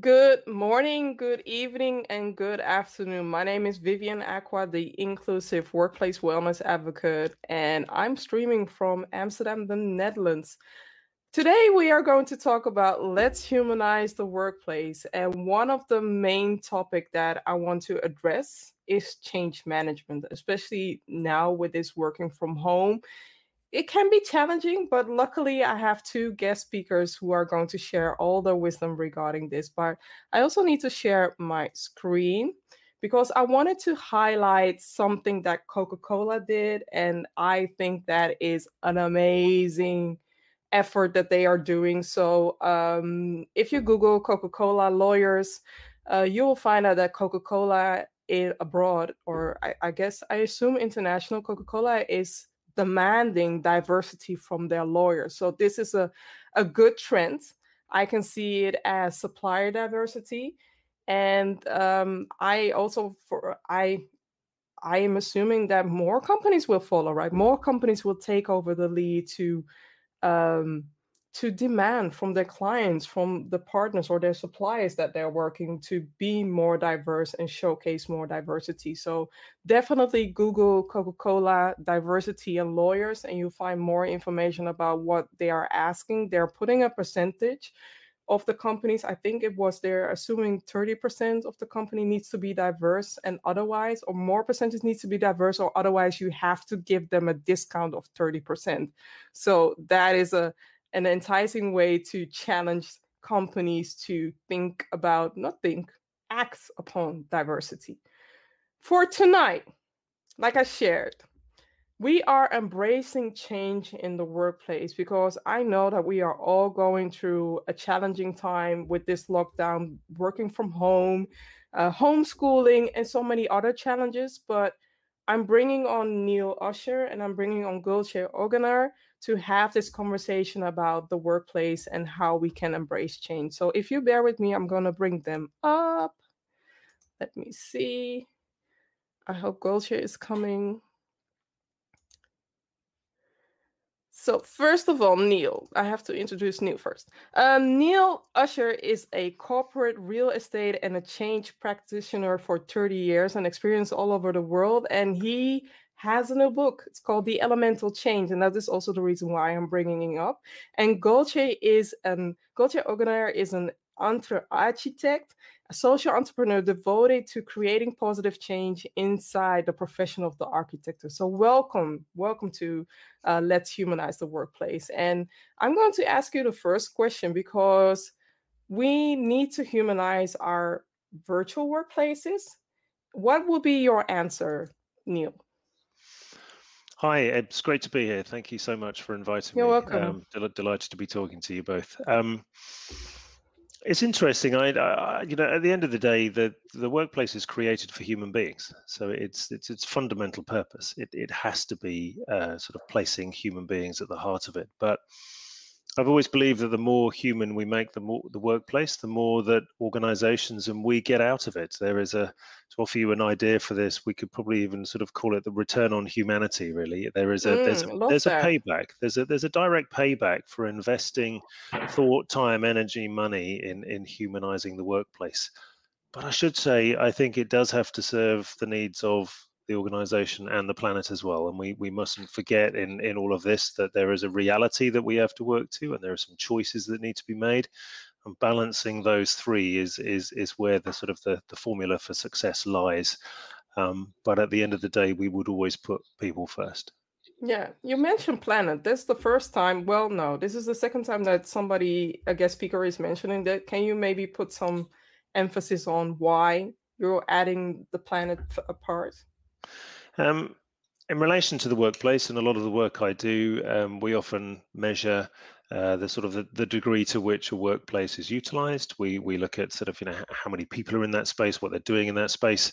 Good morning, good evening, and good afternoon. My name is Vivian Acquah, the Inclusive Workplace Wellness Advocate, and I'm streaming from Amsterdam, the Netherlands. Today, we are going to talk about let's humanize the workplace. And one of the main topic that I want to address is change management, especially now with this working from home it can be challenging, but luckily I have two guest speakers who are going to share all the wisdom regarding this. But I also need to share my screen because I wanted to highlight something that Coca Cola did. And I think that is an amazing effort that they are doing. So um, if you Google Coca Cola lawyers, uh, you will find out that Coca Cola abroad, or I, I guess I assume international Coca Cola is demanding diversity from their lawyers. So this is a, a good trend. I can see it as supplier diversity. And um, I also for I I am assuming that more companies will follow, right? More companies will take over the lead to um, to demand from their clients, from the partners or their suppliers that they're working to be more diverse and showcase more diversity. So definitely Google Coca-Cola diversity and lawyers, and you'll find more information about what they are asking. They're putting a percentage of the companies. I think it was they're assuming 30% of the company needs to be diverse and otherwise, or more percentage needs to be diverse, or otherwise you have to give them a discount of 30%. So that is a an enticing way to challenge companies to think about, not think, act upon diversity. For tonight, like I shared, we are embracing change in the workplace because I know that we are all going through a challenging time with this lockdown, working from home, uh, homeschooling, and so many other challenges. But I'm bringing on Neil Usher and I'm bringing on Gulce Oganar to have this conversation about the workplace and how we can embrace change. So if you bear with me, I'm going to bring them up. Let me see. I hope Gulce is coming. So first of all, Neil, I have to introduce Neil first. Um, Neil Usher is a corporate real estate and a change practitioner for 30 years and experience all over the world. And he has a new book. It's called The Elemental Change, and that is also the reason why I'm bringing it up. And Gulce is an Gulce Oganar is an entre architect, a social entrepreneur devoted to creating positive change inside the profession of the architecture. So, welcome, welcome to uh, Let's Humanize the Workplace. And I'm going to ask you the first question because we need to humanize our virtual workplaces. What will be your answer, Neil? Hi, it's great to be here. Thank you so much for inviting You're me. welcome. Um, del- delighted to be talking to you both. Um, it's interesting. I, I, you know, at the end of the day, the the workplace is created for human beings, so it's it's its fundamental purpose. It it has to be uh, sort of placing human beings at the heart of it. But I've always believed that the more human we make the more the workplace, the more that organizations and we get out of it. There is a to offer you an idea for this, we could probably even sort of call it the return on humanity, really. There is a mm, there's a there's that. a payback. There's a there's a direct payback for investing thought, time, energy, money in in humanizing the workplace. But I should say, I think it does have to serve the needs of the organization and the planet as well. And we, we mustn't forget in, in all of this that there is a reality that we have to work to, and there are some choices that need to be made. And balancing those three is is is where the sort of the, the formula for success lies. Um, but at the end of the day, we would always put people first. Yeah, you mentioned planet. This is the first time. Well, no, this is the second time that somebody, a guest speaker, is mentioning that. Can you maybe put some emphasis on why you're adding the planet apart? Um, in relation to the workplace and a lot of the work I do, um, we often measure uh, the sort of the, the, degree to which a workplace is utilized. We we look at sort of you know how many people are in that space, what they're doing in that space,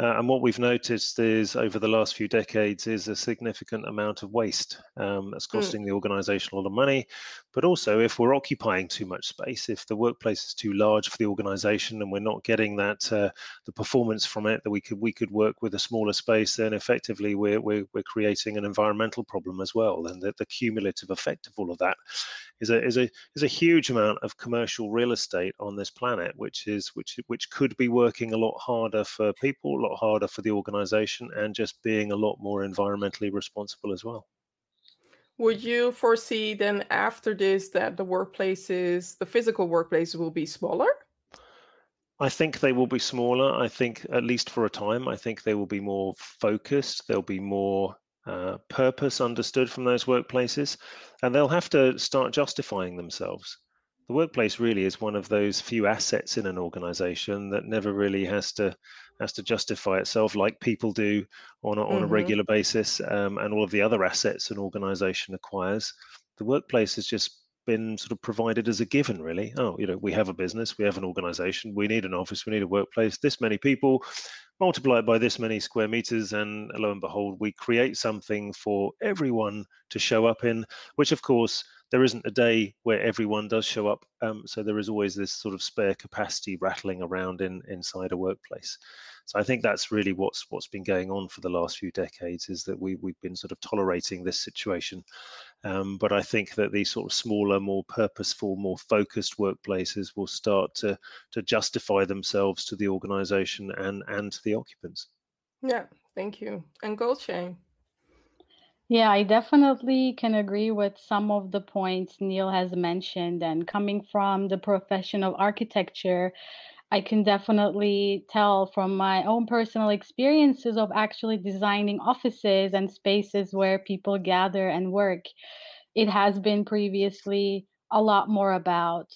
uh, and what we've noticed is over the last few decades is a significant amount of waste um, that's hmm. costing mm. the organisation a lot of money. But also, if we're occupying too much space, if the workplace is too large for the organisation and we're not getting that uh, the performance from it that we could we could work with a smaller space, then effectively we're we're, we're creating an environmental problem as well, and the, the cumulative effect of all of that is a is a is a huge amount of commercial real estate on this planet, which is which which could be working a lot harder for people, a lot harder for the organization, and just being a lot more environmentally responsible as well. Would you foresee then after this that the workplaces, the physical workplaces, will be smaller? I think they will be smaller. I think, at least for a time, I think they will be more focused. There'll be more uh, purpose understood from those workplaces, and they'll have to start justifying themselves. The workplace really is one of those few assets in an organization that never really has to has to justify itself like people do on a, on mm-hmm. a regular basis, um, and all of the other assets an organization acquires. The workplace is just been sort of provided as a given, really. Oh, you know, we have a business, we have an organization, we need an office, we need a workplace, this many people, multiply it by this many square meters, and lo and behold, we create something for everyone to show up in, which of course there isn't a day where everyone does show up. Um, so there is always this sort of spare capacity rattling around in inside a workplace. So I think that's really what's what's been going on for the last few decades is that we we've been sort of tolerating this situation. Um, but I think that these sort of smaller, more purposeful, more focused workplaces will start to to justify themselves to the organisation and and to the occupants. Yeah, thank you. And Gulshain. Yeah, I definitely can agree with some of the points Neil has mentioned. And coming from the profession of architecture, I can definitely tell from my own personal experiences of actually designing offices and spaces where people gather and work. It has been previously a lot more about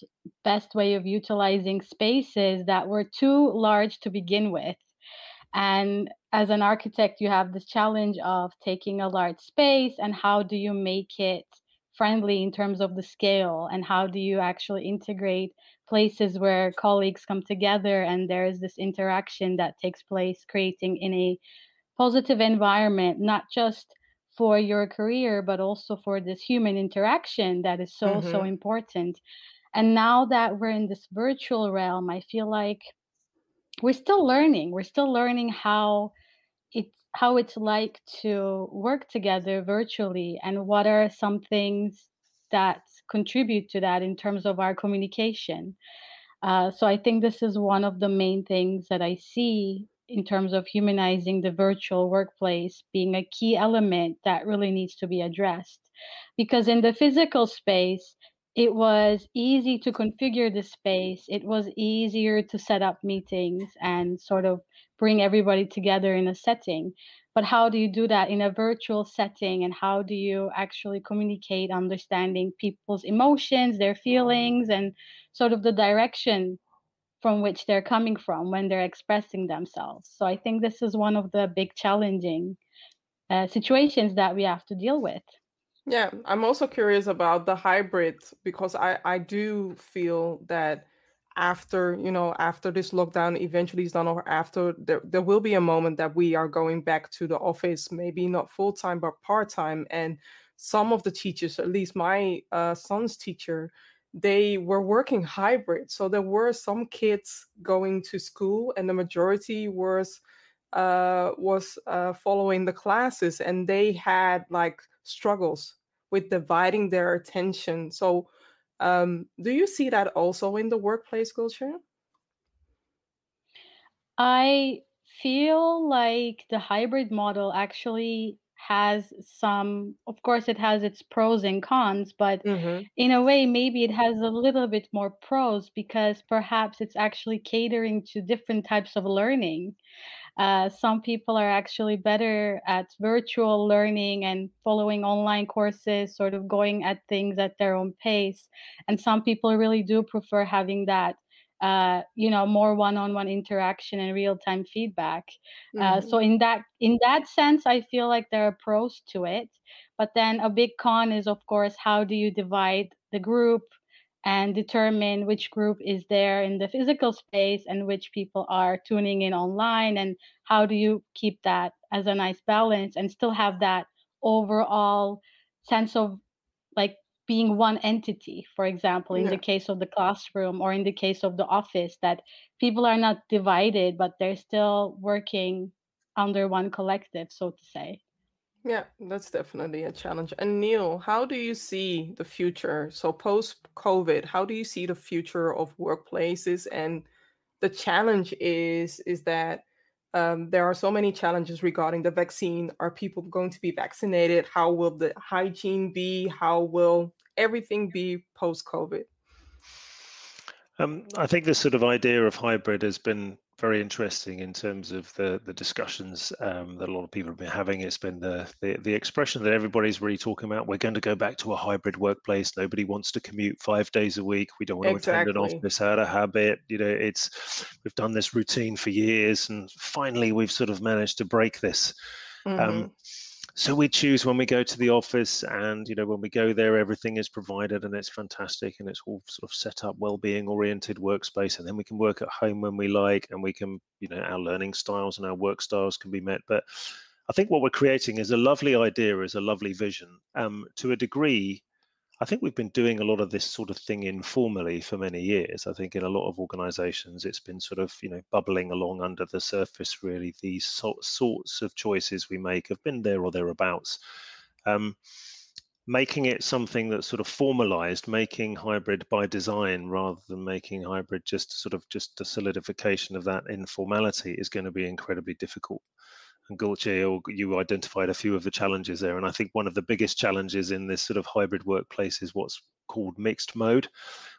best way of utilizing spaces that were too large to begin with. And as an architect, you have this challenge of taking a large space and how do you make it friendly in terms of the scale and how do you actually integrate places where colleagues come together and there is this interaction that takes place, creating in a positive environment, not just for your career, but also for this human interaction that is so, mm-hmm. so important. And now that we're in this virtual realm, I feel like we're still learning. We're still learning how it's how it's like to work together virtually and what are some things that contribute to that in terms of our communication. Uh, so I think this is one of the main things that I see in terms of humanizing the virtual workplace being a key element that really needs to be addressed. Because in the physical space, it was easy to configure the space. It was easier to set up meetings and sort of bring everybody together in a setting. But how do you do that in a virtual setting? And how do you actually communicate understanding people's emotions their feelings and sort of the direction from which they're coming from when they're expressing themselves? So i think this is one of the big challenging uh, situations that we have to deal with. Yeah i'm also curious about the hybrid because i i do feel that after you know after this lockdown eventually is done or after there, there will be a moment that we are going back to the office maybe not full-time but part-time. And some of the teachers at least my uh, son's teacher they were working hybrid. So there were some kids going to school and the majority was uh, was uh, following the classes and they had like struggles with dividing their attention. So um, do you see that also in the workplace culture? I feel like the hybrid model actually has some of course it has its pros and cons but mm-hmm. in a way maybe it has a little bit more pros because perhaps it's actually catering to different types of learning uh, some people are actually better at virtual learning and following online courses, sort of going at things at their own pace. And some people really do prefer having that uh, you know more one-on-one interaction and real-time feedback uh, mm-hmm. uh, so in that in that sense i feel like there are pros to it but then a big con is of course how do you divide the group and determine which group is there in the physical space and which people are tuning in online and how do you keep that as a nice balance and still have that overall sense of like being one entity for example in yeah. the case of the classroom or in the case of the office that people are not divided but they're still working under one collective so to say Yeah, that's definitely a challenge. And Neil, how do you see the future? So post COVID, how do you see the future of workplaces? And the challenge is is that um, there are so many challenges regarding the vaccine. Are people going to be vaccinated? How will the hygiene be? How will everything be post COVID? Um, I think this sort of idea of hybrid has been very interesting in terms of the the discussions um, that a lot of people have been having. It's been the, the the expression that everybody's really talking about. We're going to go back to a hybrid workplace. Nobody wants to commute five days a week. We don't want exactly. to attend an office out of habit. You know, it's we've done this routine for years, and finally we've sort of managed to break this. Um, mm-hmm. Um, so we choose when we go to the office and you know when we go there everything is provided and it's fantastic and it's all sort of set up well-being oriented workspace. And then we can work at home when we like and we can you know our learning styles and our work styles can be met. But i think what we're creating is a lovely idea is a lovely vision um, to a degree I think we've been doing a lot of this sort of thing informally for many years. I think in a lot of organizations, it's been sort of, you know, bubbling along under the surface, really. These so- sorts of choices we make have been there or thereabouts. Um, making it something that's sort of formalized, making hybrid by design rather than making hybrid just sort of just a solidification of that informality is going to be incredibly difficult and Gulce, you identified a few of the challenges there. And I think one of the biggest challenges in this sort of hybrid workplace is what's called mixed mode,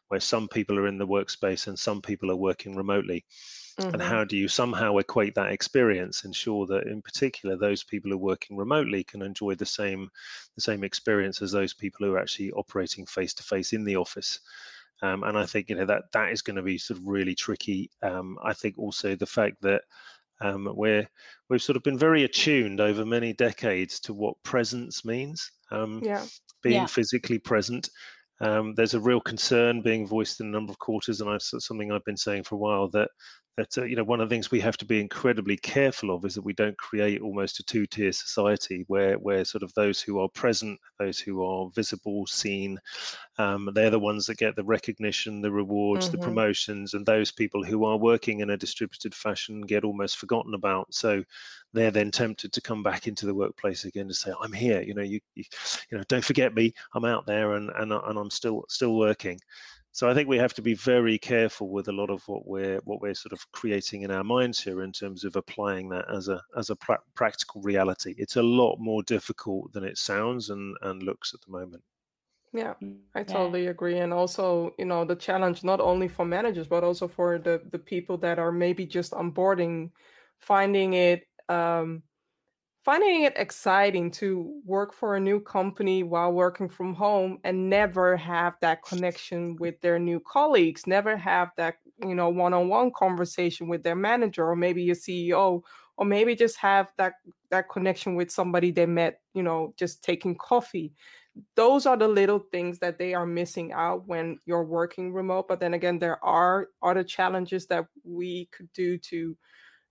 where some people are in the workspace and some people are working remotely. Mm-hmm. And how do you somehow equate that experience, ensure that in particular those people who are working remotely can enjoy the same the same experience as those people who are actually operating face to face in the office? Um, and I think you know that that is going to be sort of really tricky. Um, I think also the fact that um, where we've sort of been very attuned over many decades to what presence means. Um, yeah. Being yeah. physically present. Um, there's a real concern being voiced in a number of quarters, and I've something I've been saying for a while that that uh, you know one of the things we have to be incredibly careful of is that we don't create almost a two-tier society where where sort of those who are present those who are visible seen um, they're the ones that get the recognition the rewards mm-hmm. the promotions and those people who are working in a distributed fashion get almost forgotten about. So they're then tempted to come back into the workplace again to say i'm here you know you you, you know don't forget me. I'm out there and and, and i'm still still working so I think we have to be very careful with a lot of what we're what we're sort of creating in our minds here in terms of applying that as a as a pra- practical reality. It's a lot more difficult than it sounds and and looks at the moment. Yeah, I totally agree. And also, you know, the challenge not only for managers but also for the the people that are maybe just onboarding, finding it um finding it exciting to work for a new company while working from home and never have that connection with their new colleagues never have that you know one-on-one conversation with their manager or maybe your ceo or maybe just have that that connection with somebody they met you know just taking coffee. Those are the little things that they are missing out when you're working remote but then again there are other challenges that we could do to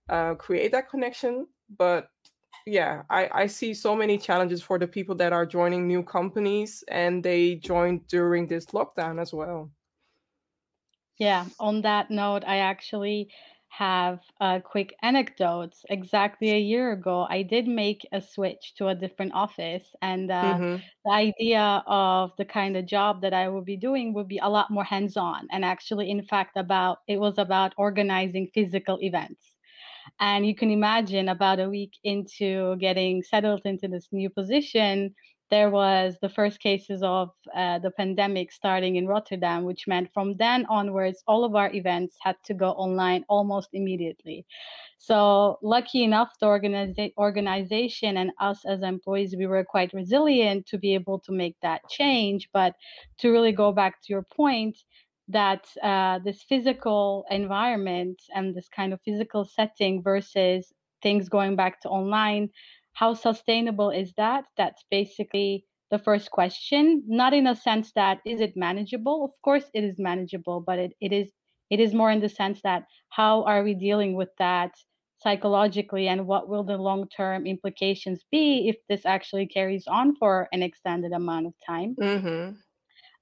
uh, create that connection but yeah I, I see so many challenges for the people that are joining new companies and they joined during this lockdown as well. Yeah on that note i actually have a quick anecdote exactly a year ago i did make a switch to a different office and uh, mm-hmm. the idea of the kind of job that i would be doing would be a lot more hands-on and actually in fact about it was about organizing physical events and you can imagine about a week into getting settled into this new position, there was the first cases of uh, the pandemic starting in Rotterdam, which meant from then onwards, all of our events had to go online almost immediately. So, lucky enough, the organiza- organization and us as employees, we were quite resilient to be able to make that change. But to really go back to your point, that uh, this physical environment and this kind of physical setting versus things going back to online how sustainable is that? That's basically the first question. Not in a sense that is it manageable? Of course it is manageable but it, it is it is more in the sense that how are we dealing with that psychologically and what will the long term implications be if this actually carries on for an extended amount of time? Mm-hmm.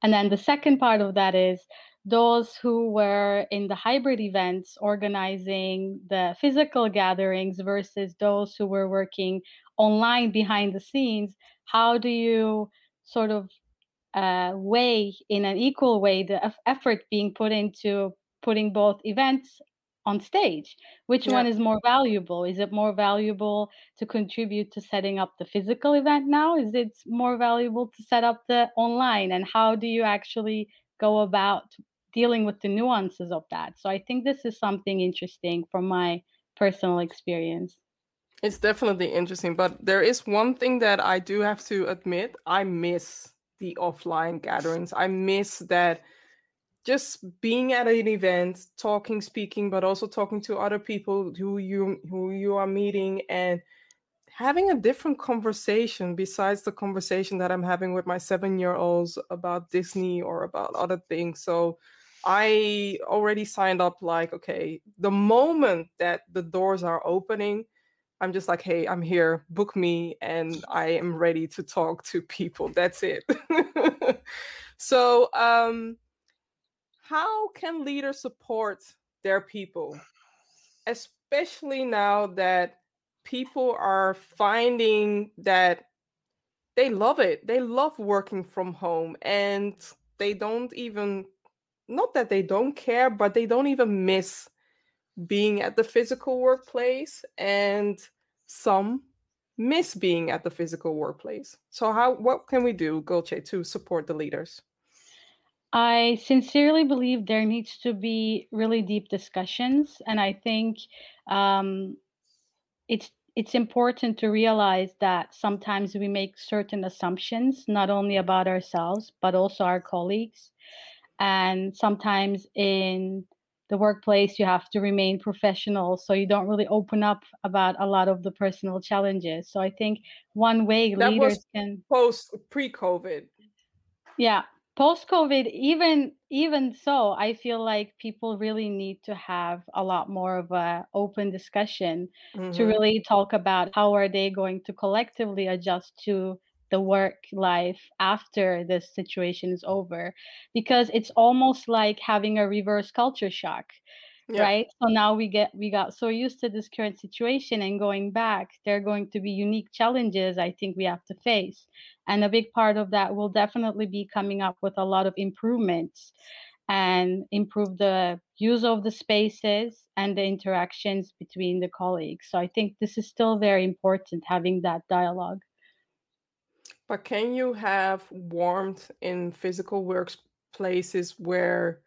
and then the second part of that is those who were in the hybrid events organizing the physical gatherings versus those who were working online behind the scenes how do you sort of uh, weigh in an equal way the effort being put into putting both events on stage? Which yeah. one is more valuable? Is it more valuable to contribute to setting up the physical event now? Is it more valuable to set up the online? And how do you actually go about dealing with the nuances of that. So i think this is something interesting from my personal experience. It's definitely interesting but there is one thing that i do have to admit i miss the offline gatherings. I miss that just being at an event talking speaking but also talking to other people who you who you are meeting and having a different conversation besides the conversation that i'm having with my seven year olds about disney or about other things. So i already signed up like okay the moment that the doors are opening i'm just like hey i'm here book me and i am ready to talk to people that's it so um how can leaders support their people, especially now that people are finding that they love it? They love working from home and they don't even, not that they don't care, but they don't even miss being at the physical workplace. And some miss being at the physical workplace. So how what can we do, Gulce, to support the leaders? I sincerely believe there needs to be really deep discussions, and I think um, it's it's important to realize that sometimes we make certain assumptions, not only about ourselves but also our colleagues, and sometimes in the workplace you have to remain professional so you don't really open up about a lot of the personal challenges so i think one way that leaders can post pre-covid yeah post covid even even so i feel like people really need to have a lot more of a open discussion mm-hmm. to really talk about how are they going to collectively adjust to the work life after this situation is over because it's almost like having a reverse culture shock yeah. right? So now we get we got so used to this current situation and going back there are going to be unique challenges i think we have to face. And a big part of that will definitely be coming up with a lot of improvements and improve the use of the spaces and the interactions between the colleagues. So i think this is still very important having that dialogue but can you have warmth in physical workplaces where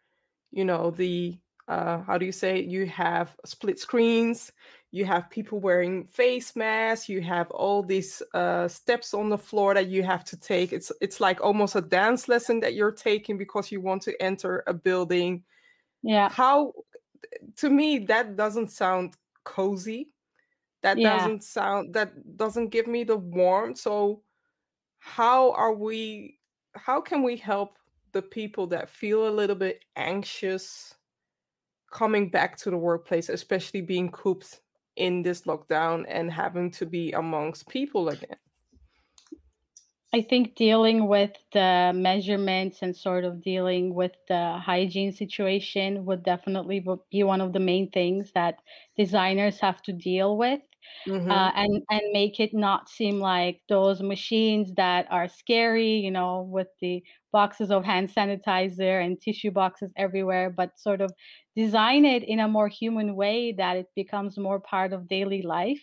you know the uh, how do you say it? you have split screens you have people wearing face masks you have all these uh, steps on the floor that you have to take. It's it's like almost a dance lesson that you're taking because you want to enter a building. Yeah. How to me that doesn't sound cozy. That yeah. doesn't sound that doesn't give me the warmth. So how are we how can we help the people that feel a little bit anxious coming back to the workplace, especially being cooped in this lockdown and having to be amongst people again? I think dealing with the measurements and sort of dealing with the hygiene situation would definitely be one of the main things that designers have to deal with. Mm-hmm. Uh, and and make it not seem like those machines that are scary, you know, with the boxes of hand sanitizer and tissue boxes everywhere, but sort of design it in a more human way that it becomes more part of daily life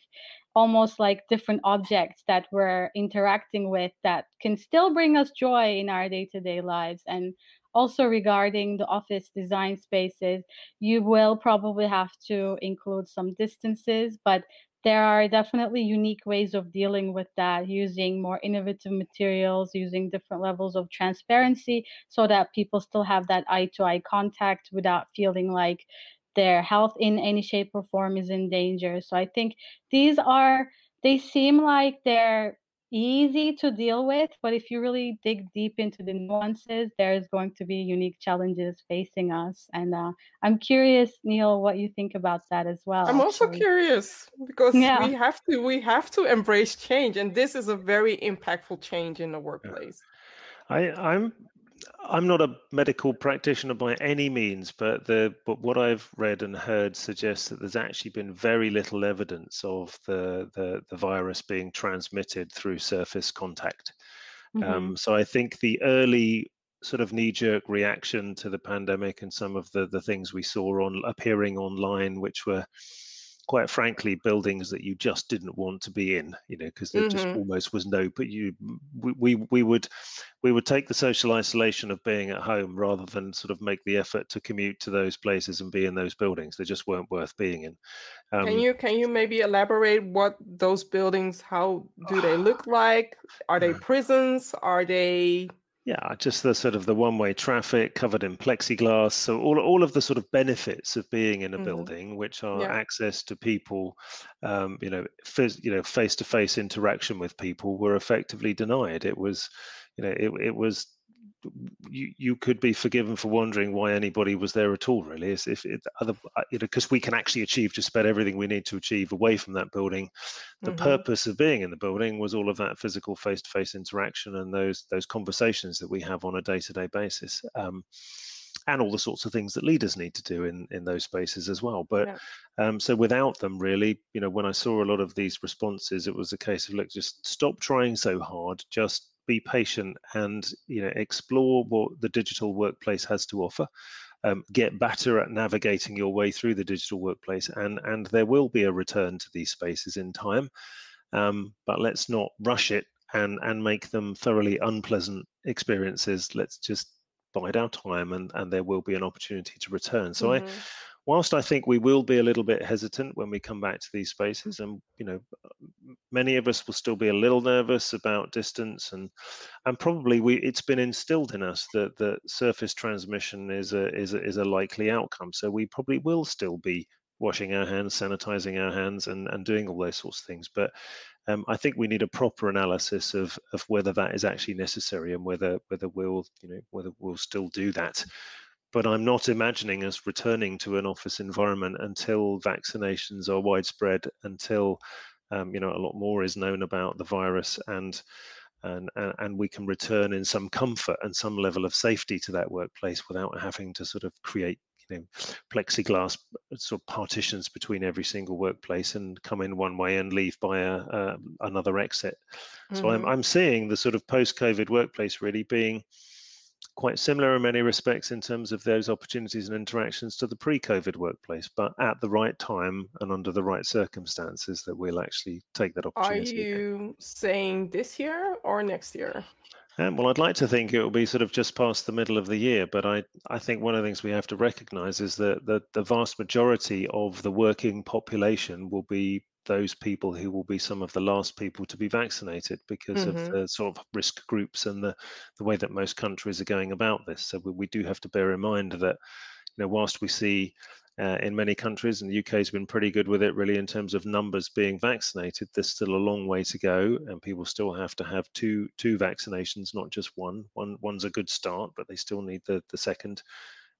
almost like different objects that we're interacting with that can still bring us joy in our day-to-day lives and also regarding the office design spaces you will probably have to include some distances but there are definitely unique ways of dealing with that using more innovative materials using different levels of transparency so that people still have that eye to eye contact without feeling like their health in any shape or form is in danger. So i think these are they seem like they're easy to deal with, but if you really dig deep into the nuances, there's going to be unique challenges facing us. And uh, I'm curious, Neil, what you think about that as well. I'm actually. also curious because yeah. we have to we have to embrace change, and this is a very impactful change in the workplace. I, I'm I'm not a medical practitioner by any means, but the but what I've read and heard suggests that there's actually been very little evidence of the the, the virus being transmitted through surface contact. Mm-hmm. Um, so I think the early sort of knee-jerk reaction to the pandemic and some of the the things we saw on appearing online, which were quite frankly buildings that you just didn't want to be in you know because there mm-hmm. just almost was no but you we, we we would we would take the social isolation of being at home rather than sort of make the effort to commute to those places and be in those buildings. They just weren't worth being in. Um, can you can you maybe elaborate what those buildings how do they look like? Are they prisons? Are they yeah, just the sort of the one-way traffic covered in plexiglass. So all all of the sort of benefits of being in a mm-hmm. building, which are yeah. access to people, um, you know, phys- you know, face-to-face interaction with people, were effectively denied. It was, you know, it it was you you could be forgiven for wondering why anybody was there at all really. If, if it, other uh, you know because we can actually achieve just about everything we need to achieve away from that building. The mm-hmm. purpose of being in the building was all of that physical face-to-face interaction and those those conversations that we have on a day-to-day basis. Um, and all the sorts of things that leaders need to do in in those spaces as well but yeah. um, so without them really you know when i saw a lot of these responses it was a case of look just stop trying so hard just be patient and you know explore what the digital workplace has to offer um, get better at navigating your way through the digital workplace and and there will be a return to these spaces in time um, but let's not rush it and and make them thoroughly unpleasant experiences let's just bide our time and and there will be an opportunity to return so mm-hmm. i whilst I think we will be a little bit hesitant when we come back to these spaces, and you know, many of us will still be a little nervous about distance, and and probably we it's been instilled in us that that surface transmission is a is a, is a likely outcome. So we probably will still be washing our hands, sanitizing our hands, and and doing all those sorts of things, but. Um, I think we need a proper analysis of, of whether that is actually necessary and whether whether we'll you know whether we'll still do that. But I'm not imagining us returning to an office environment until vaccinations are widespread, until um, you know a lot more is known about the virus, and and and we can return in some comfort and some level of safety to that workplace without having to sort of create you know plexiglass sort of partitions between every single workplace and come in one way and leave by a, a another exit. Mm-hmm. So I'm mm-hmm. I'm seeing the sort of post-COVID workplace really being quite similar in many respects in terms of those opportunities and interactions to the pre-COVID workplace, but at the right time and under the right circumstances that we'll actually take that opportunity. Are you again. saying this year or next year? Um, well, I'd like to think it will be sort of just past the middle of the year, but I, I think one of the things we have to recognise is that the, the vast majority of the working population will be those people who will be some of the last people to be vaccinated because mm-hmm. of the sort of risk groups and the, the way that most countries are going about this. So we, we do have to bear in mind that, you know, whilst we see uh, in many countries, and the UK has been pretty good with it really in terms of numbers being vaccinated, there's still a long way to go, and people still have to have two two vaccinations, not just one. One one's a good start, but they still need the the second.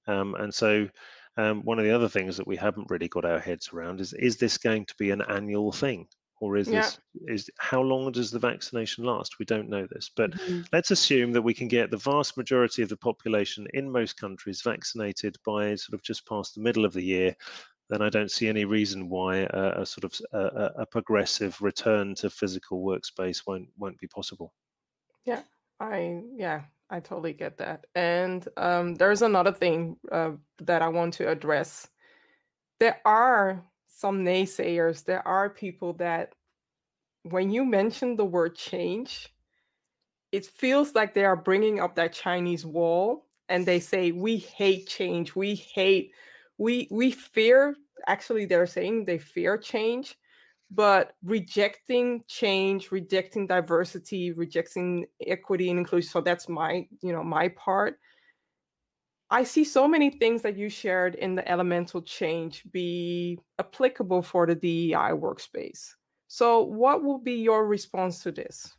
Um, and so um, one of the other things that we haven't really got our heads around is is this going to be an annual thing or is yeah. this is how long does the vaccination last we don't know this but mm-hmm. let's assume that we can get the vast majority of the population in most countries vaccinated by sort of just past the middle of the year then i don't see any reason why a, a sort of a, a, progressive return to physical workspace won't won't be possible yeah i yeah I totally get that. And um, there's another thing uh, that I want to address. There are some naysayers. There are people that, when you mention the word change, it feels like they are bringing up that Chinese wall and they say, We hate change. We hate, we, we fear, actually, they're saying they fear change but rejecting change rejecting diversity rejecting equity and inclusion so that's my you know my part i see so many things that you shared in the elemental change be applicable for the dei workspace so what will be your response to this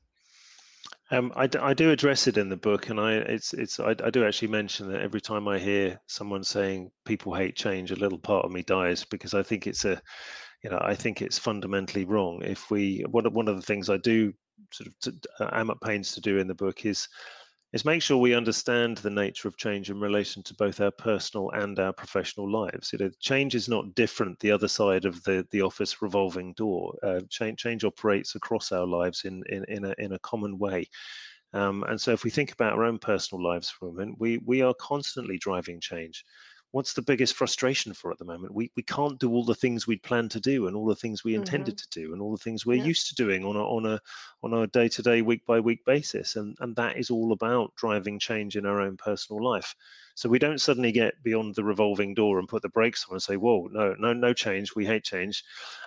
um, I, d- I do address it in the book, and I it's it's I, I do actually mention that every time I hear someone saying people hate change, a little part of me dies because I think it's a you know, I think it's fundamentally wrong. If we, one of, one of the things I do sort of to, uh, am at pains to do in the book is is make sure we understand the nature of change in relation to both our personal and our professional lives. You know, change is not different the other side of the, the office revolving door. Uh, change, change operates across our lives in, in, in, a, in a common way. Um, and so if we think about our own personal lives for a moment, we, we are constantly driving change what's the biggest frustration for at the moment? We we can't do all the things we'd planned to do and all the things we intended mm-hmm. to do and all the things we're yeah. used to doing on a on a on a day to day, week by week basis. And and that is all about driving change in our own personal life. So we don't suddenly get beyond the revolving door and put the brakes on and say, whoa, no, no, no change. We hate change.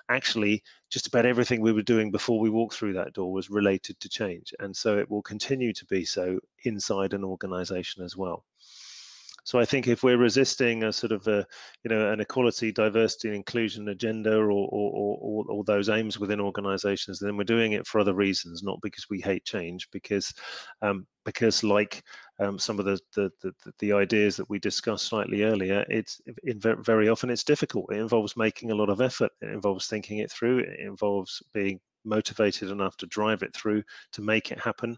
Actually, just about everything we were doing before we walked through that door was related to change. And so it will continue to be so inside an organization as well. So I think if we're resisting a sort of a, you know, an equality, diversity, and inclusion agenda or or, or, or those aims within organisations, then we're doing it for other reasons, not because we hate change, because um, because like um, some of the, the, the the ideas that we discussed slightly earlier, it's very often it's difficult. It involves making a lot of effort. It involves thinking it through. It involves being motivated enough to drive it through to make it happen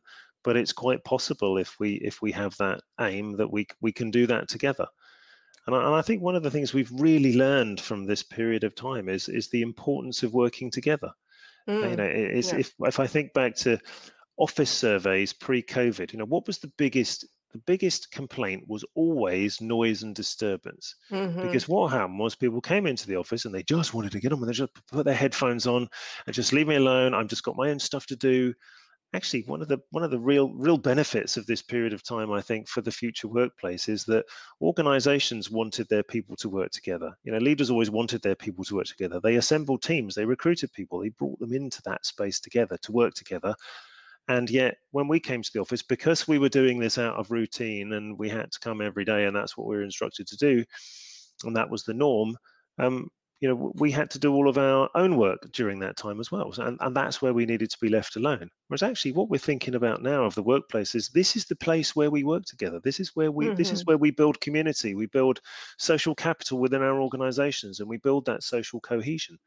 but it's quite possible if we if we have that aim that we we can do that together. And I, and I think one of the things we've really learned from this period of time is is the importance of working together. Mm, you know, it's, yeah. if if I think back to office surveys pre-COVID, you know, what was the biggest the biggest complaint was always noise and disturbance. Mm-hmm. Because what happened was people came into the office and they just wanted to get on and they just put their headphones on and just leave me alone. I've just got my own stuff to do actually one of the one of the real real benefits of this period of time i think for the future workplace is that organizations wanted their people to work together. You know leaders always wanted their people to work together. They assembled teams they recruited people they brought them into that space together to work together. And yet when we came to the office because we were doing this out of routine and we had to come every day and that's what we were instructed to do and that was the norm um, you know we had to do all of our own work during that time as well and, and that's where we needed to be left alone whereas actually what we're thinking about now of the workplace is this is the place where we work together this is where we mm-hmm. this is mm-hmm. where we build community we build social capital within our organizations and we build that social cohesion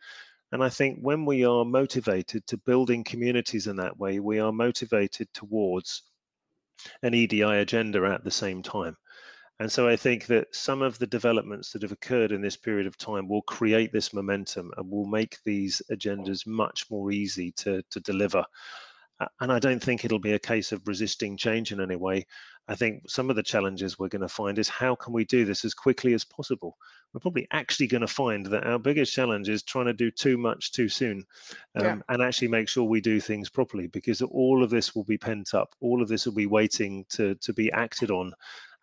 and i think when we are motivated to building communities in that way we are motivated towards an edi agenda at the same time and so I think that some of the developments that have occurred in this period of time will create this momentum and will make these agendas much more easy to, to deliver. And I don't think it'll be a case of resisting change in any way. I think some of the challenges we're going to find is how can we do this as quickly as possible? We're probably actually going to find that our biggest challenge is trying to do too much too soon um, yeah. and actually make sure we do things properly because all of this will be pent up. All of this will be waiting to, to be acted on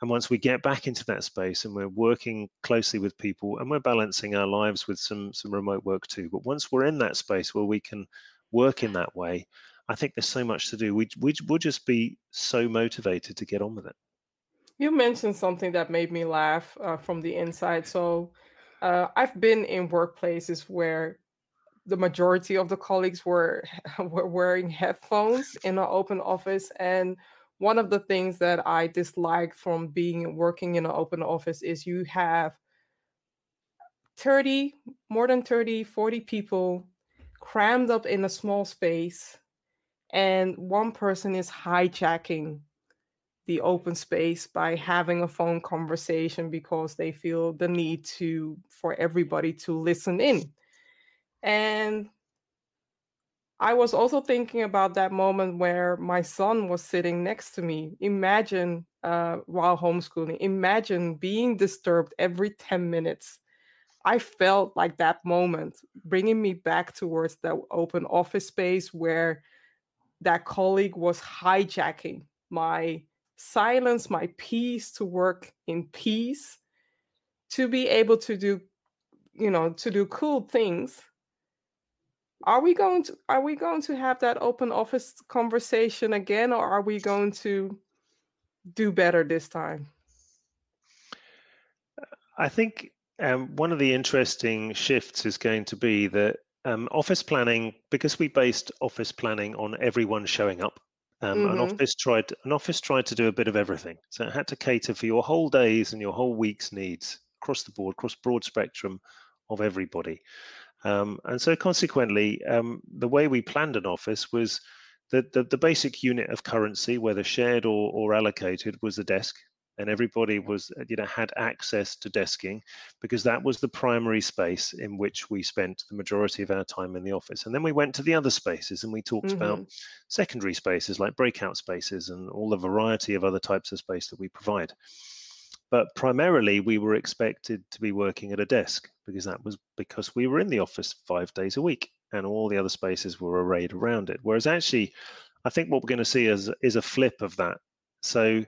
and once we get back into that space and we're working closely with people and we're balancing our lives with some some remote work too, but once we're in that space where we can work in that way, I think there's so much to do. We we we'll just be so motivated to get on with it. You mentioned something that made me laugh uh, from the inside. So uh, I've been in workplaces where the majority of the colleagues were were wearing headphones in an open office and one of the things that I dislike from being working in an open office is you have 30, more than 30, 40 people crammed up in a small space, and one person is hijacking the open space by having a phone conversation because they feel the need to for everybody to listen in. And I was also thinking about that moment where my son was sitting next to me. Imagine uh, while homeschooling, imagine being disturbed every 10 minutes. I felt like that moment bringing me back towards that open office space where that colleague was hijacking my silence, my peace to work in peace, to be able to do, you know, to do cool things are we going to are we going to have that open office conversation again or are we going to do better this time? I think um, one of the interesting shifts is going to be that um, office planning because we based office planning on everyone showing up um, mm-hmm. an office tried an office tried to do a bit of everything. So it had to cater for your whole days and your whole week's needs across the board across broad spectrum of everybody um, and so consequently, um, the way we planned an office was the, the, the basic unit of currency, whether shared or, or allocated, was the desk. And everybody was you know had access to desking because that was the primary space in which we spent the majority of our time in the office. And then we went to the other spaces and we talked mm-hmm. about secondary spaces like breakout spaces and all the variety of other types of space that we provide but primarily we were expected to be working at a desk because that was because we were in the office five days a week and all the other spaces were arrayed around it whereas actually i think what we're going to see is is a flip of that so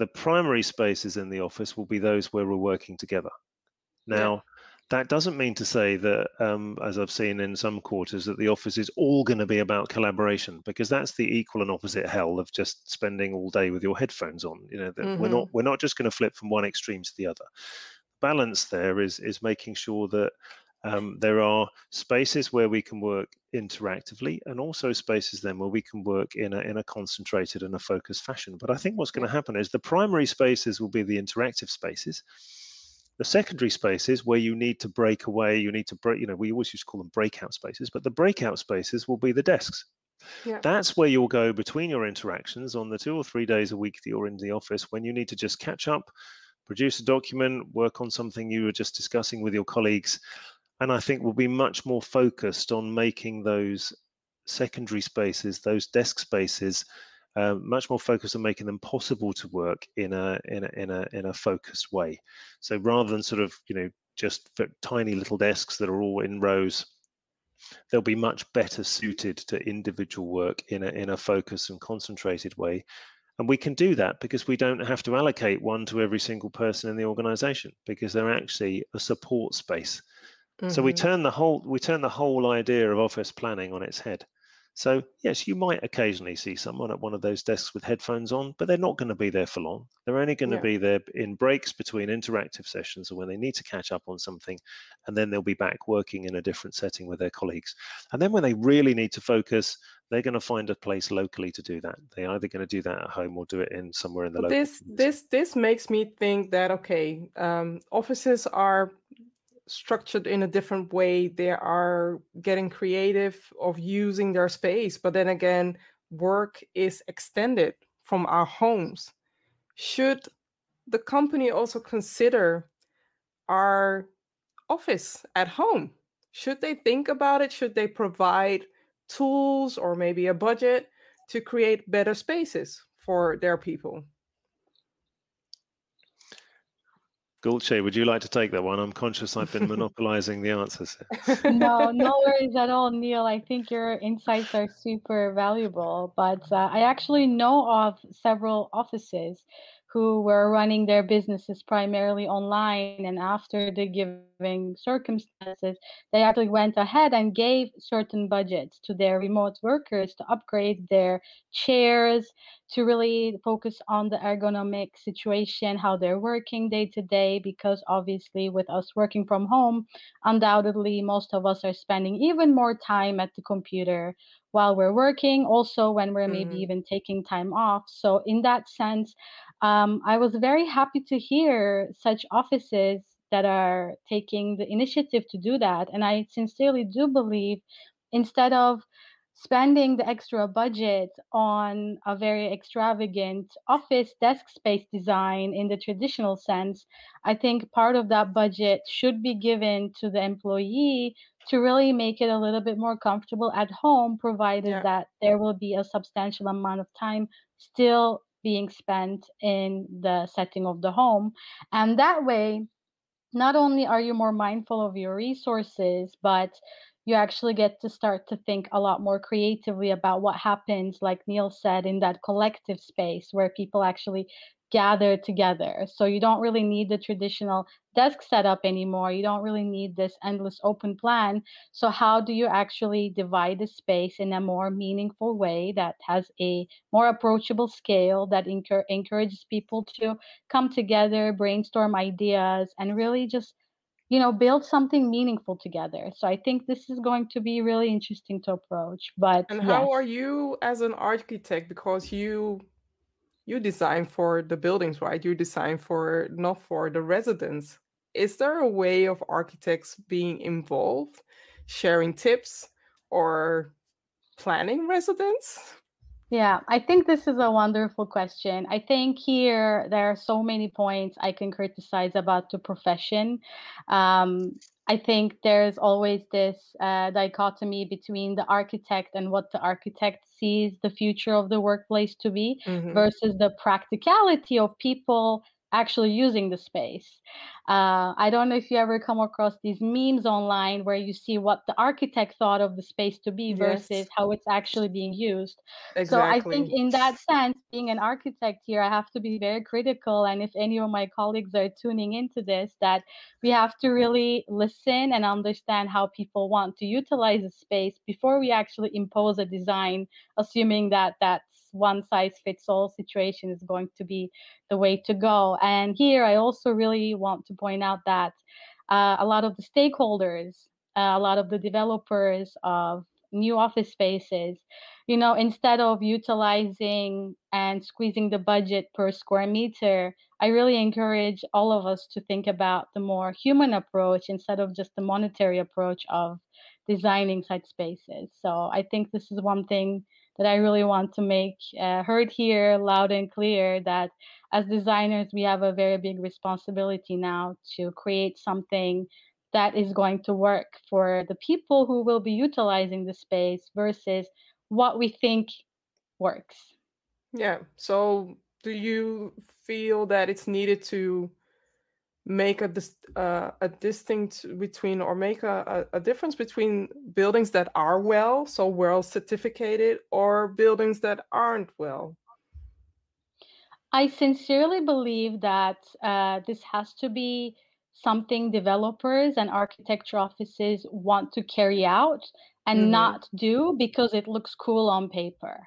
the primary spaces in the office will be those where we're working together. Now, yeah. That doesn't mean to say that, um, as I've seen in some quarters, that the office is all going to be about collaboration, because that's the equal and opposite hell of just spending all day with your headphones on. You know, that mm-hmm. we're not we're not just going to flip from one extreme to the other. Balance there is is making sure that um, there are spaces where we can work interactively and also spaces then where we can work in a, in a concentrated and a focused fashion. But I think what's going to happen is the primary spaces will be the interactive spaces. The secondary spaces where you need to break away, you need to break, you know, we always used to call them breakout spaces, but the breakout spaces will be the desks. Yeah. That's where you'll go between your interactions on the two or three days a week that you're in the office when you need to just catch up, produce a document, work on something you were just discussing with your colleagues, and I think we'll be much more focused on making those secondary spaces, those desk spaces, uh, much more focused on making them possible to work in a in a in a in a focused way. So rather than sort of you know just tiny little desks that are all in rows, they'll be much better suited to individual work in a in a focused and concentrated way. And we can do that because we don't have to allocate one to every single person in the organization because they're actually a support space Mm-hmm. So we mm-hmm. turn the whole we turn the whole idea of office planning on its head. So yes, you might occasionally see someone at one of those desks with headphones on, but they're not going to be there for long. They're only going to yeah. be there in breaks between interactive sessions or when they need to catch up on something, and then they'll be back working in a different setting with their colleagues. And then when they really need to focus, they're going to find a place locally to do that. They're either going to do that at home or do it in somewhere in the local. This this this makes me think that okay, um, offices are structured in a different way. They are getting creative of using their space but then again work is extended from our homes. Should the company also consider our office at home? Should they think about it? Should they provide tools or maybe a budget to create better spaces for their people Gulce, would you like to take that one? I'm conscious I've been monopolizing the answers. no, no worries at all, Neil. I think your insights are super valuable. But uh, I actually know of several offices who were running their businesses primarily online. And after the giving circumstances, they actually went ahead and gave certain budgets to their remote workers to upgrade their chairs, to really focus on the ergonomic situation, how they're working day to day. Because obviously, with us working from home, undoubtedly, most of us are spending even more time at the computer while we're working, also when we're maybe mm-hmm. even taking time off. So, in that sense, um, I was very happy to hear such offices that are taking the initiative to do that. And I sincerely do believe instead of spending the extra budget on a very extravagant office desk space design in the traditional sense, I think part of that budget should be given to the employee to really make it a little bit more comfortable at home, provided yeah. that there will be a substantial amount of time still being spent in the setting of the home. And that way, not only are you more mindful of your resources, but you actually get to start to think a lot more creatively about what happens, like Neil said, in that collective space where people actually gather together. So you don't really need the traditional desk setup anymore. You don't really need this endless open plan. So how do you actually divide the space in a more meaningful way that has a more approachable scale that encour- encourages people to come together, brainstorm ideas, and really just you know build something meaningful together so i think this is going to be really interesting to approach but and how yes. are you as an architect because you you design for the buildings, right? You design for not for the residents. Is there a way of architects being involved, sharing tips, or planning residents Yeah, I think this is a wonderful question. I think here there are so many points I can criticize about the profession. Um, I think there's always this uh, dichotomy between the architect and what the architect sees the future of the workplace to be mm-hmm. versus the practicality of people actually using the space. Uh, I don't know if you ever come across these memes online where you see what the architect thought of the space to be versus how it's actually being used. Exactly. So I think in that sense, being an architect here, I have to be very critical. And if any of my colleagues are tuning into this, that we have to really listen and understand how people want to utilize the space before we actually impose a design, assuming that that's one size fits all situation is going to be the way to go. And here I also really want to point out that uh, a lot of the stakeholders, uh, a lot of the developers of new office spaces, you know, instead of utilizing and squeezing the budget per square meter, I really encourage all of us to think about the more human approach instead of just the monetary approach of designing such spaces. So I think this is one thing that I really want to make uh, heard here loud and clear that as designers, we have a very big responsibility now to create something that is going to work for the people who will be utilizing the space versus what we think works. Yeah. So, do you feel that it's needed to make a dis- uh, a distinct between or make a, a, difference between buildings that are well so well certificated or buildings that aren't well i sincerely believe that uh, this has to be something developers and architecture offices want to carry out and mm-hmm. not do because it looks cool on paper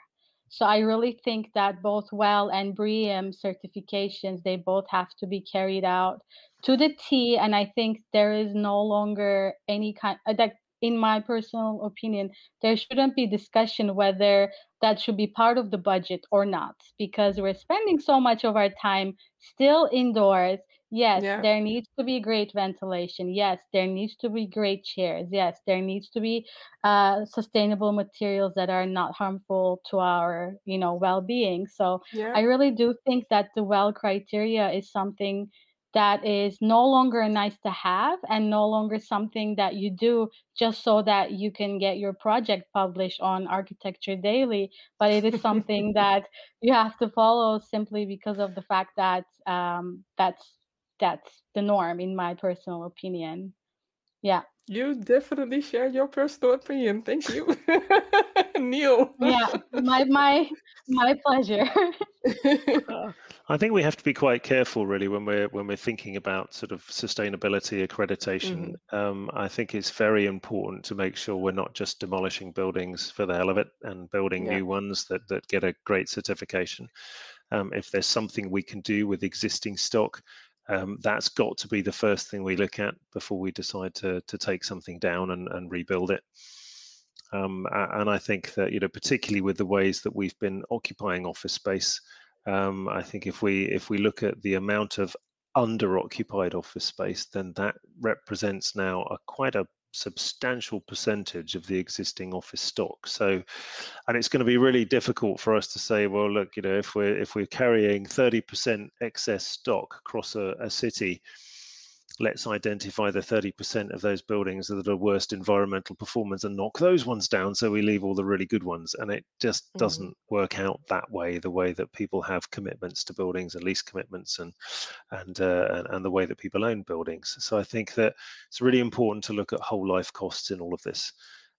so I really think that both WELL and BREEAM certifications, they both have to be carried out to the T. And I think there is no longer any kind uh, that in my personal opinion, there shouldn't be discussion whether that should be part of the budget or not, because we're spending so much of our time still indoors Yes, yeah. there needs to be great ventilation. Yes, there needs to be great chairs. Yes, there needs to be uh, sustainable materials that are not harmful to our, you know, well-being. So yeah. I really do think that the well criteria is something that is no longer a nice to have and no longer something that you do just so that you can get your project published on Architecture Daily, but it is something that you have to follow simply because of the fact that um, that's that's the norm in my personal opinion. Yeah. You definitely share your personal opinion. Thank you. Neil. yeah, my my my pleasure. uh, I think we have to be quite careful really when we're when we're thinking about sort of sustainability accreditation. Mm-hmm. Um, I think it's very important to make sure we're not just demolishing buildings for the hell of it and building yeah. new ones that that get a great certification. Um, if there's something we can do with existing stock um, that's got to be the first thing we look at before we decide to to take something down and, and rebuild it. Um, and I think that you know, particularly with the ways that we've been occupying office space, um, I think if we if we look at the amount of under-occupied office space, then that represents now a quite a substantial percentage of the existing office stock. So, and it's going to be really difficult for us to say, well, look, you know, if we're if we're carrying 30% excess stock across a, a city, let's identify the 30% of those buildings that are worst environmental performance and knock those ones down so we leave all the really good ones. And it just mm. doesn't work out that way the way that people have commitments to buildings and lease commitments and and, uh, and and the way that people own buildings. So i think that it's really important to look at whole life costs in all of this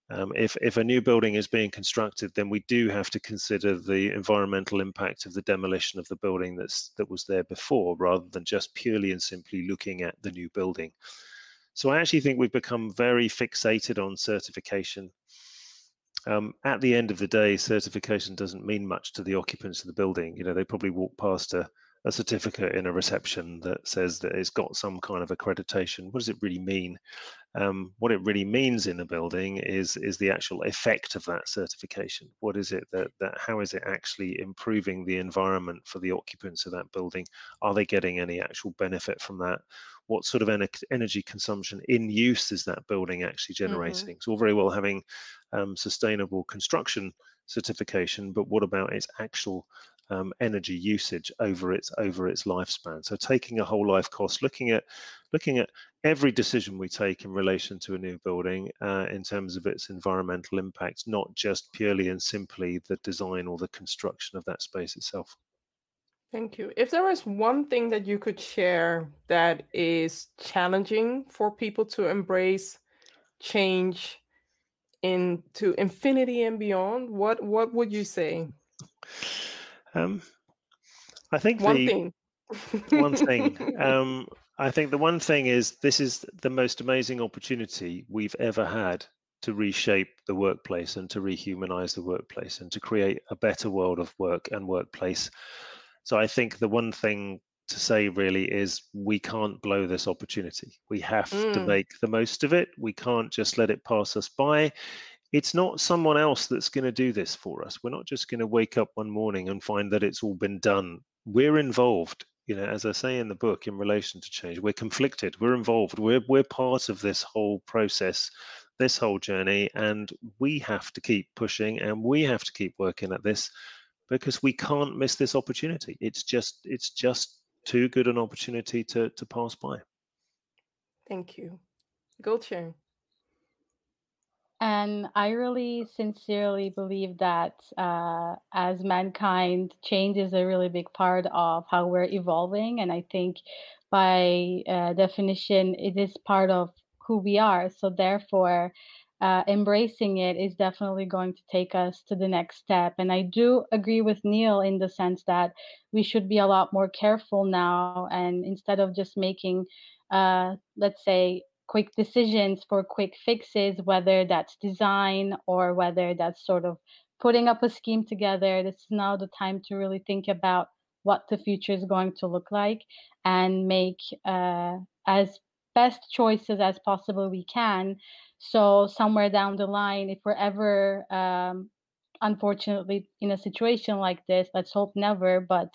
um, if, if a new building is being constructed, then we do have to consider the environmental impact of the demolition of the building that's that was there before, rather than just purely and simply looking at the new building. So I actually think we've become very fixated on certification. Um, at the end of the day, certification doesn't mean much to the occupants of the building. You know, they probably walk past a, a certificate in a reception that says that it's got some kind of accreditation. What does it really mean? Um, what it really means in a building is is the actual effect of that certification. What is it that that how is it actually improving the environment for the occupants of that building? Are they getting any actual benefit from that? What sort of en energy consumption in use is that building actually mm-hmm. generating? Mm-hmm. So all very well having um, sustainable construction certification, but what about its actual um, energy usage over its over its lifespan. So taking a whole life cost, looking at looking at every decision we take in relation to a new building uh, in terms of its environmental impact, not just purely and simply the design or the construction of that space itself. Thank you. If there is one thing that you could share that is challenging for people to embrace change into infinity and beyond, what what would you say? Um, I think one the, thing. one thing. Um, I think the one thing is this is the most amazing opportunity we've ever had to reshape the workplace and to rehumanize the workplace and to create a better world of work and workplace. So I think the one thing to say really is we can't blow this opportunity. We have mm. to make the most of it. We can't just let it pass us by it's not someone else that's going to do this for us. We're not just going to wake up one morning and find that it's all been done. We're involved. You know, as I say in the book, in relation to change, we're conflicted. We're involved. We're we're part of this whole process, this whole journey, and we have to keep pushing and we have to keep working at this because we can't miss this opportunity. It's just it's just too good an opportunity to to pass by. Thank you. Go, Gulce. And I really sincerely believe that uh, as mankind, change is a really big part of how we're evolving. And I think by uh, definition, it is part of who we are. So, therefore, uh, embracing it is definitely going to take us to the next step. And I do agree with Neil in the sense that we should be a lot more careful now. And instead of just making, uh, let's say, quick decisions for quick fixes, whether that's design or whether that's sort of putting up a scheme together. This is now the time to really think about what the future is going to look like and make uh, as best choices as possible we can. So somewhere down the line, if we're ever um, unfortunately in a situation like this let's hope never but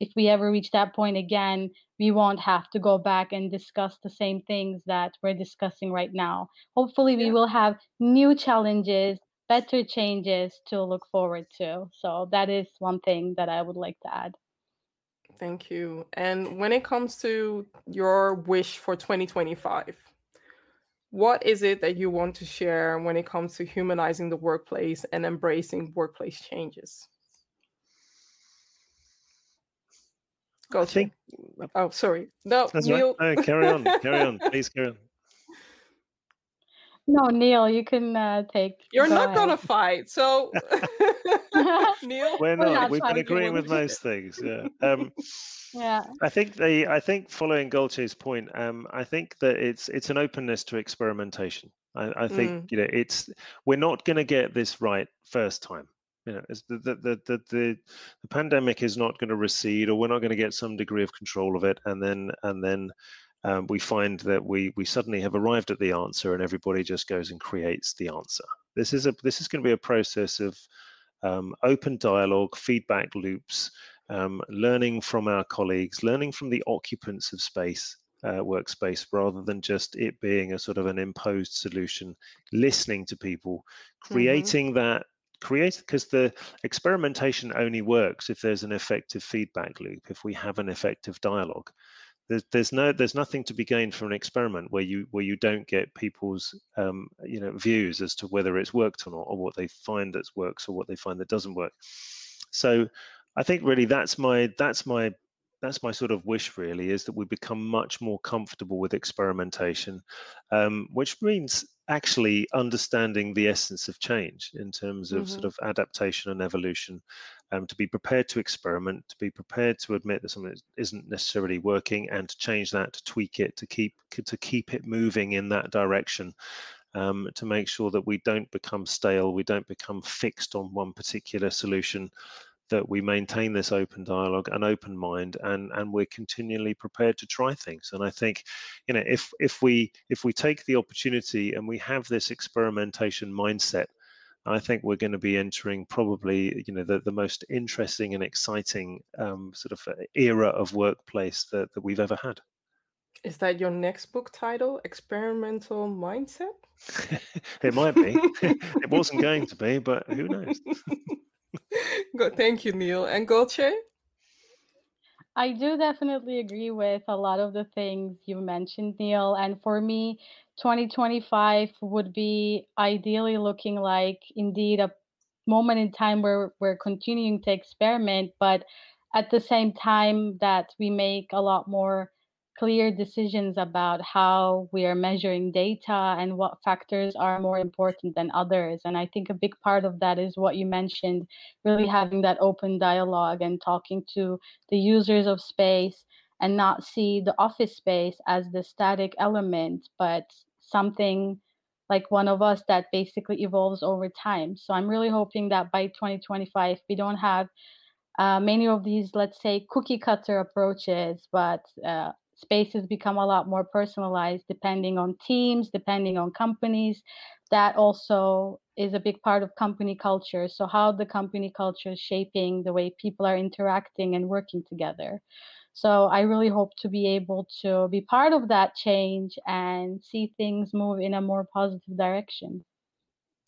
if we ever reach that point again we won't have to go back and discuss the same things that we're discussing right now. Hopefully we yeah. will have new challenges better changes to look forward to. So that is one thing that i would like to add. Thank you. And when it comes to your wish for 2025 what is it that you want to share when it comes to humanizing the workplace and embracing workplace changes? Go I think. Oh, sorry. No, Neil. Right. No, carry on. Carry on. Please carry on. No, Neil, you can uh, take. You're not gonna fight, so Neil. We're not. We've been agreeing with most things. Yeah. Um, yeah i think the i think following Gulce's point um i think that it's it's an openness to experimentation i, I think mm. you know it's we're not going to get this right first time you know the the, the the the the pandemic is not going to recede or we're not going to get some degree of control of it and then and then um, we find that we we suddenly have arrived at the answer and everybody just goes and creates the answer this is a this is going to be a process of um, open dialogue feedback loops um, learning from our colleagues, learning from the occupants of space, uh, workspace, rather than just it being a sort of an imposed solution, listening to people, mm-hmm. creating mm-hmm. that create because the experimentation only works if there's an effective feedback loop if we have an effective dialogue there's, there's no there's nothing to be gained from an experiment where you where you don't get people's um, you know views as to whether it's worked or not or what they find that works or what they find that doesn't work so I think really that's my that's my that's my sort of wish really is that we become much more comfortable with experimentation, um, which means actually understanding the essence of change in terms of mm-hmm. sort of adaptation and evolution, um, to be prepared to experiment, to be prepared to admit that something isn't necessarily working, and to change that, to tweak it, to keep to keep it moving in that direction. Um, to make sure that we don't become stale, we don't become fixed on one particular solution, that we maintain this open dialogue and open mind and and we're continually prepared to try things and i think you know if if we if we take the opportunity and we have this experimentation mindset I think we're going to be entering probably, you know, the, the most interesting and exciting um, sort of uh, era of workplace that, that we've ever had. Is that your next book title, Experimental Mindset? it might be. it wasn't going to be, but who knows? Good. Thank you, Neil. And Gulce? I do definitely agree with a lot of the things you mentioned, Neil. And for me, 2025 would be ideally looking like indeed a moment in time where we're continuing to experiment, but at the same time that we make a lot more clear decisions about how we are measuring data and what factors are more important than others. And I think a big part of that is what you mentioned really having that open dialogue and talking to the users of space and not see the office space as the static element, but something like one of us that basically evolves over time. So I'm really hoping that by 2025, we don't have uh, many of these, let's say, cookie cutter approaches, but uh, spaces become a lot more personalized depending on teams, depending on companies. That also is a big part of company culture. So, how the company culture is shaping the way people are interacting and working together. So, I really hope to be able to be part of that change and see things move in a more positive direction.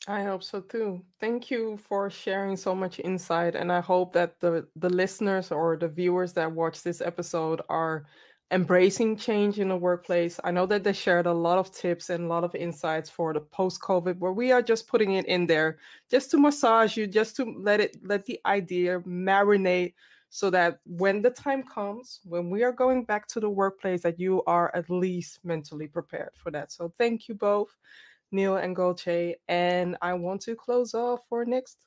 I hope so too. Thank you for sharing so much insight. And I hope that the, the listeners or the viewers that watch this episode are embracing change in the workplace. I know that they shared a lot of tips and a lot of insights for the post COVID, where we are just putting it in there just to massage you, just to let it let the idea marinate so that when the time comes, when we are going back to the workplace, that you are at least mentally prepared for that. So thank you both, Neil and Gulce. And I want to close off for next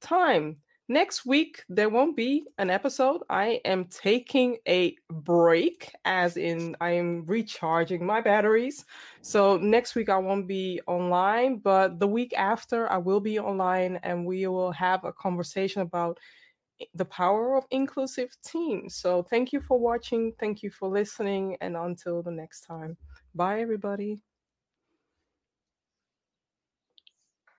time. Next week, there won't be an episode. I am taking a break, as in I am recharging my batteries. So next week, I won't be online, but the week after, I will be online and we will have a conversation about the power of inclusive teams. So thank you for watching. Thank you for listening. And until the next time, bye, everybody.